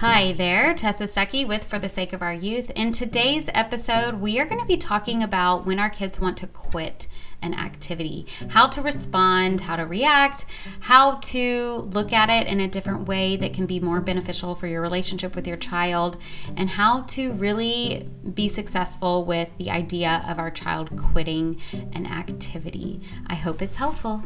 Hi there, Tessa Stuckey with For the Sake of Our Youth. In today's episode, we are going to be talking about when our kids want to quit an activity, how to respond, how to react, how to look at it in a different way that can be more beneficial for your relationship with your child, and how to really be successful with the idea of our child quitting an activity. I hope it's helpful.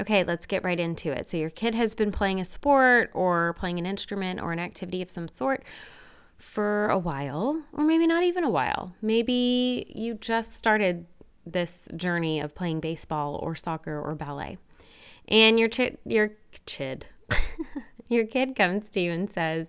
Okay, let's get right into it. So, your kid has been playing a sport or playing an instrument or an activity of some sort for a while, or maybe not even a while. Maybe you just started this journey of playing baseball or soccer or ballet. And your chid, your chid, your kid comes to you and says,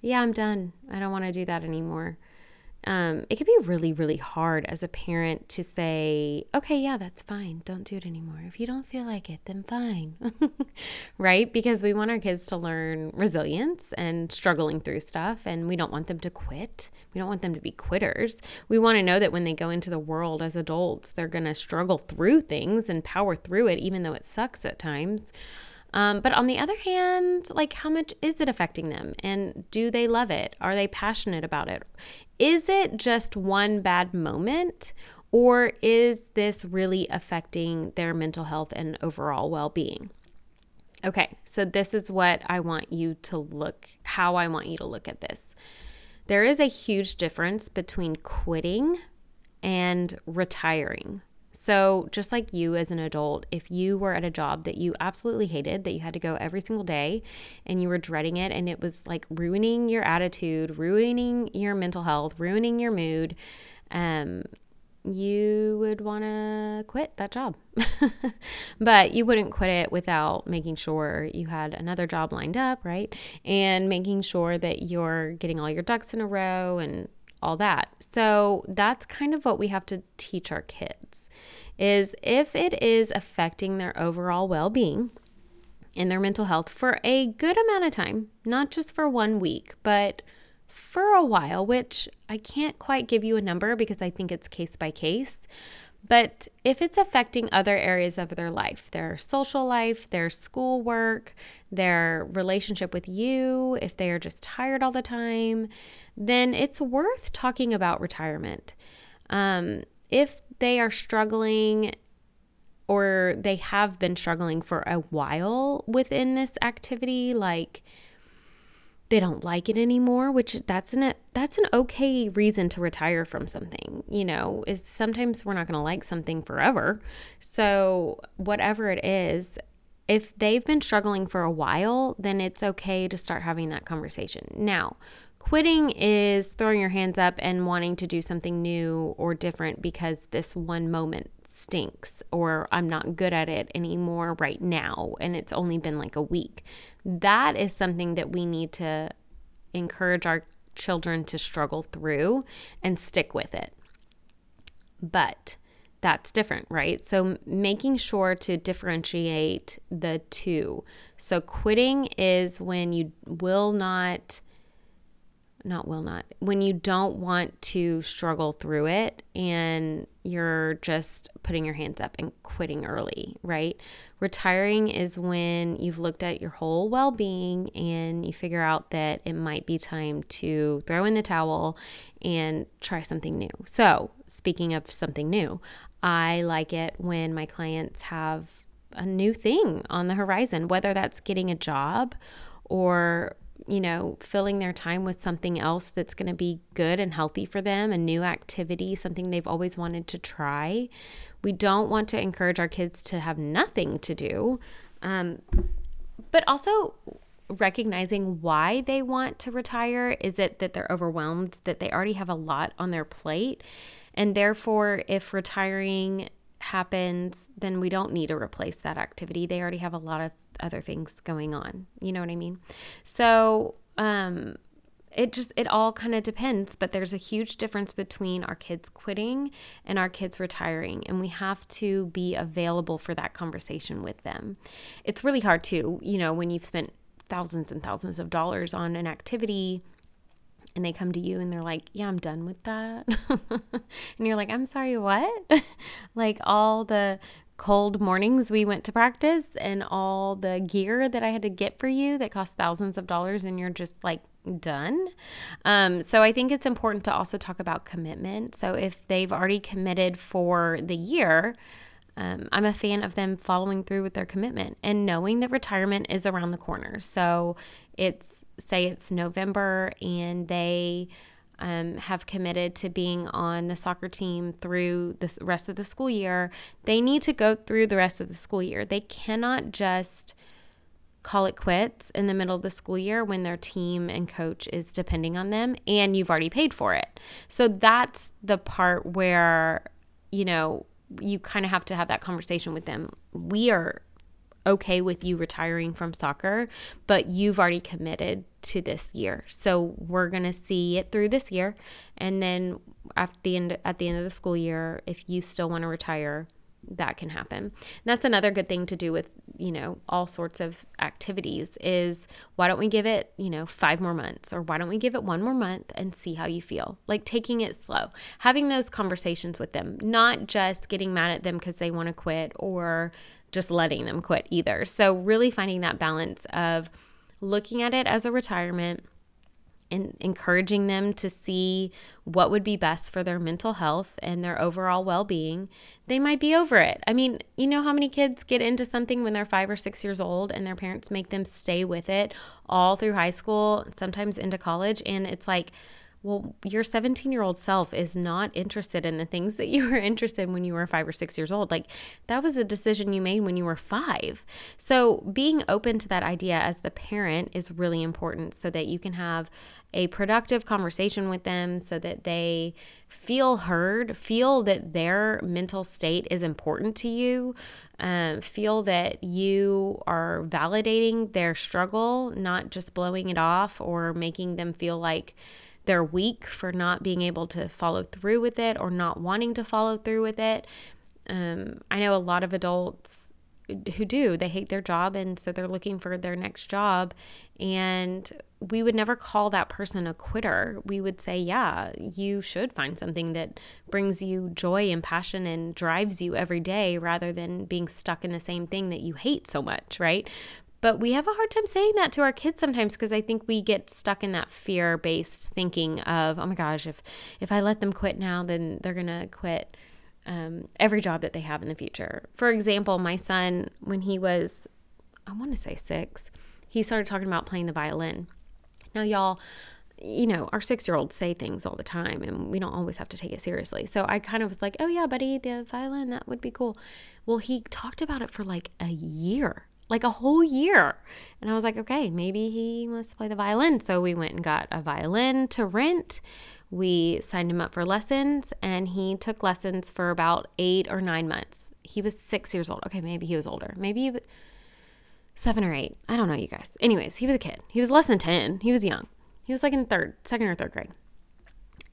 "Yeah, I'm done. I don't want to do that anymore." Um, it can be really, really hard as a parent to say, okay, yeah, that's fine. Don't do it anymore. If you don't feel like it, then fine. right? Because we want our kids to learn resilience and struggling through stuff, and we don't want them to quit. We don't want them to be quitters. We want to know that when they go into the world as adults, they're going to struggle through things and power through it, even though it sucks at times. Um, but on the other hand, like how much is it affecting them? And do they love it? Are they passionate about it? Is it just one bad moment? Or is this really affecting their mental health and overall well being? Okay, so this is what I want you to look, how I want you to look at this. There is a huge difference between quitting and retiring. So, just like you as an adult, if you were at a job that you absolutely hated, that you had to go every single day and you were dreading it and it was like ruining your attitude, ruining your mental health, ruining your mood, um, you would want to quit that job. but you wouldn't quit it without making sure you had another job lined up, right? And making sure that you're getting all your ducks in a row and all that. So that's kind of what we have to teach our kids is if it is affecting their overall well being and their mental health for a good amount of time, not just for one week, but for a while, which I can't quite give you a number because I think it's case by case. But if it's affecting other areas of their life, their social life, their schoolwork, their relationship with you, if they are just tired all the time, then it's worth talking about retirement. Um, if they are struggling or they have been struggling for a while within this activity like they don't like it anymore which that's an that's an okay reason to retire from something you know is sometimes we're not going to like something forever so whatever it is if they've been struggling for a while then it's okay to start having that conversation now Quitting is throwing your hands up and wanting to do something new or different because this one moment stinks or I'm not good at it anymore right now and it's only been like a week. That is something that we need to encourage our children to struggle through and stick with it. But that's different, right? So making sure to differentiate the two. So quitting is when you will not not will not. When you don't want to struggle through it and you're just putting your hands up and quitting early right? Retiring is when you've looked at your whole well-being and you figure out that it might be time to throw in the towel and try something new. So speaking of something new i like it when my clients have a new thing on the horizon whether that's getting a job or you know, filling their time with something else that's going to be good and healthy for them, a new activity, something they've always wanted to try. We don't want to encourage our kids to have nothing to do, um, but also recognizing why they want to retire. Is it that they're overwhelmed, that they already have a lot on their plate? And therefore, if retiring happens, then we don't need to replace that activity. They already have a lot of other things going on. You know what I mean? So, um, it just it all kind of depends but there's a huge difference between our kids quitting and our kids retiring and we have to be available for that conversation with them it's really hard too you know when you've spent thousands and thousands of dollars on an activity and they come to you and they're like, Yeah, I'm done with that. and you're like, I'm sorry, what? like all the cold mornings we went to practice and all the gear that I had to get for you that cost thousands of dollars and you're just like done. Um, so I think it's important to also talk about commitment. So if they've already committed for the year, um, I'm a fan of them following through with their commitment and knowing that retirement is around the corner. So it's say it's November and they um, have committed to being on the soccer team through the rest of the school year, they need to go through the rest of the school year. They cannot just call it quits in the middle of the school year when their team and coach is depending on them and you've already paid for it. So that's the part where, you know, you kind of have to have that conversation with them. We are okay with you retiring from soccer, but you've already committed to this year. So we're going to see it through this year and then at the end at the end of the school year if you still want to retire, that can happen. And that's another good thing to do with, you know, all sorts of activities is why don't we give it, you know, 5 more months or why don't we give it one more month and see how you feel? Like taking it slow. Having those conversations with them, not just getting mad at them because they want to quit or just letting them quit either. So, really finding that balance of looking at it as a retirement and encouraging them to see what would be best for their mental health and their overall well being, they might be over it. I mean, you know how many kids get into something when they're five or six years old and their parents make them stay with it all through high school, sometimes into college, and it's like, well, your 17 year old self is not interested in the things that you were interested in when you were five or six years old. Like that was a decision you made when you were five. So being open to that idea as the parent is really important so that you can have a productive conversation with them so that they feel heard, feel that their mental state is important to you, um, feel that you are validating their struggle, not just blowing it off or making them feel like they're weak for not being able to follow through with it or not wanting to follow through with it. Um, I know a lot of adults who do, they hate their job and so they're looking for their next job. And we would never call that person a quitter. We would say, yeah, you should find something that brings you joy and passion and drives you every day rather than being stuck in the same thing that you hate so much, right? But we have a hard time saying that to our kids sometimes because I think we get stuck in that fear-based thinking of, oh my gosh, if if I let them quit now, then they're gonna quit um, every job that they have in the future. For example, my son, when he was, I want to say six, he started talking about playing the violin. Now, y'all, you know, our six year olds say things all the time and we don't always have to take it seriously. So I kind of was like, oh, yeah, buddy, the violin, that would be cool. Well, he talked about it for like a year like a whole year. And I was like, okay, maybe he wants to play the violin. So we went and got a violin to rent. We signed him up for lessons, and he took lessons for about eight or nine months. He was six years old. Okay, maybe he was older. Maybe was seven or eight. I don't know, you guys. Anyways, he was a kid. He was less than 10. He was young. He was like in third, second or third grade.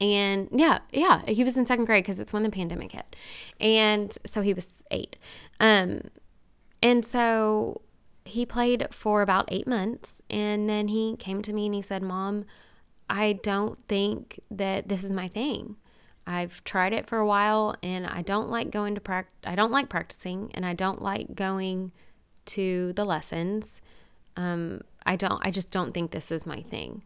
And yeah, yeah, he was in second grade because it's when the pandemic hit. And so he was eight. Um, and so he played for about eight months. And then he came to me and he said, Mom, I don't think that this is my thing. I've tried it for a while and I don't like going to practice. I don't like practicing and I don't like going to the lessons. Um, I don't, I just don't think this is my thing.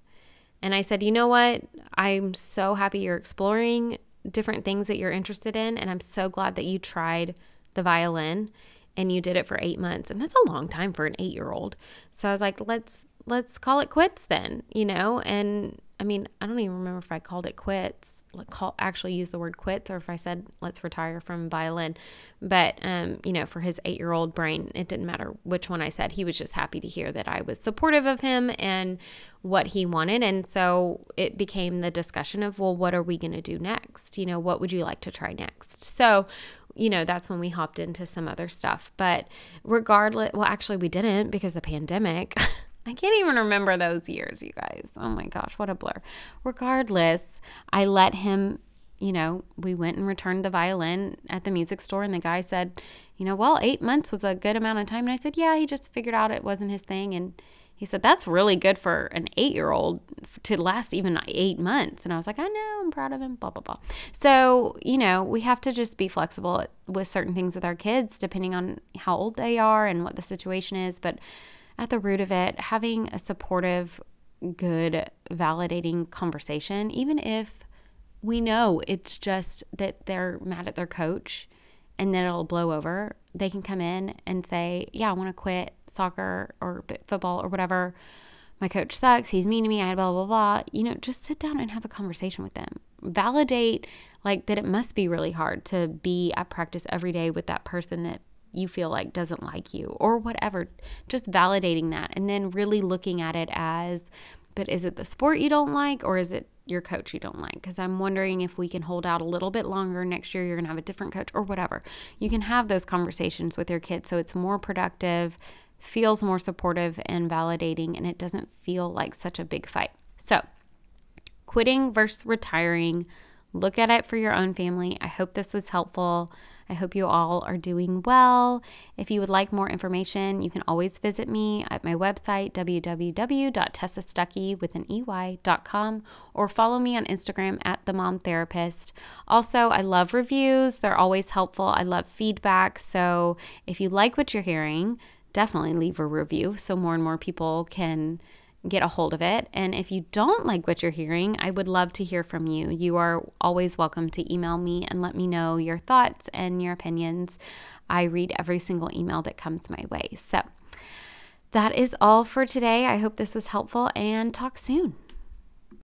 And I said, you know what? I'm so happy you're exploring different things that you're interested in. And I'm so glad that you tried the violin and you did it for eight months and that's a long time for an eight year old so i was like let's let's call it quits then you know? And i mean i don't even remember if i called it quits call actually use the word quits or if i said let's retire from violin. But um you know for his eight year old brain it didn't matter which one i said. He was just happy to hear that i was supportive of him and what he wanted. And so it became the discussion of well what are we going to do next? You know what would you like to try next? So you know, that's when we hopped into some other stuff. But regardless, well, actually, we didn't because the pandemic. I can't even remember those years, you guys. Oh my gosh, what a blur. Regardless, I let him, you know, we went and returned the violin at the music store, and the guy said, you know, well, eight months was a good amount of time. And I said, yeah, he just figured out it wasn't his thing. And he said, That's really good for an eight year old to last even eight months. And I was like, I know, I'm proud of him, blah, blah, blah. So, you know, we have to just be flexible with certain things with our kids, depending on how old they are and what the situation is. But at the root of it, having a supportive, good, validating conversation, even if we know it's just that they're mad at their coach and then it'll blow over, they can come in and say, Yeah, I want to quit soccer or football or whatever. My coach sucks. He's mean to me. I blah, blah, blah. You know, just sit down and have a conversation with them. Validate, like, that it must be really hard to be at practice every day with that person that you feel like doesn't like you or whatever. Just validating that and then really looking at it as, but is it the sport you don't like or is it your coach you don't like because I'm wondering if we can hold out a little bit longer next year. You're going to have a different coach or whatever. You can have those conversations with your kids so it's more productive feels more supportive and validating, and it doesn't feel like such a big fight. So, quitting versus retiring, look at it for your own family. I hope this was helpful. I hope you all are doing well. If you would like more information, you can always visit me at my website, www.tessastuckey with an or follow me on Instagram at the mom therapist. Also, I love reviews, they're always helpful. I love feedback. So if you like what you're hearing, definitely leave a review so more and more people can get a hold of it. And if you don't like what you're hearing, I would love to hear from you. You are always welcome to email me and let me know your thoughts and your opinions. I read every single email that comes my way. So that is all for today. I hope this was helpful and talk soon.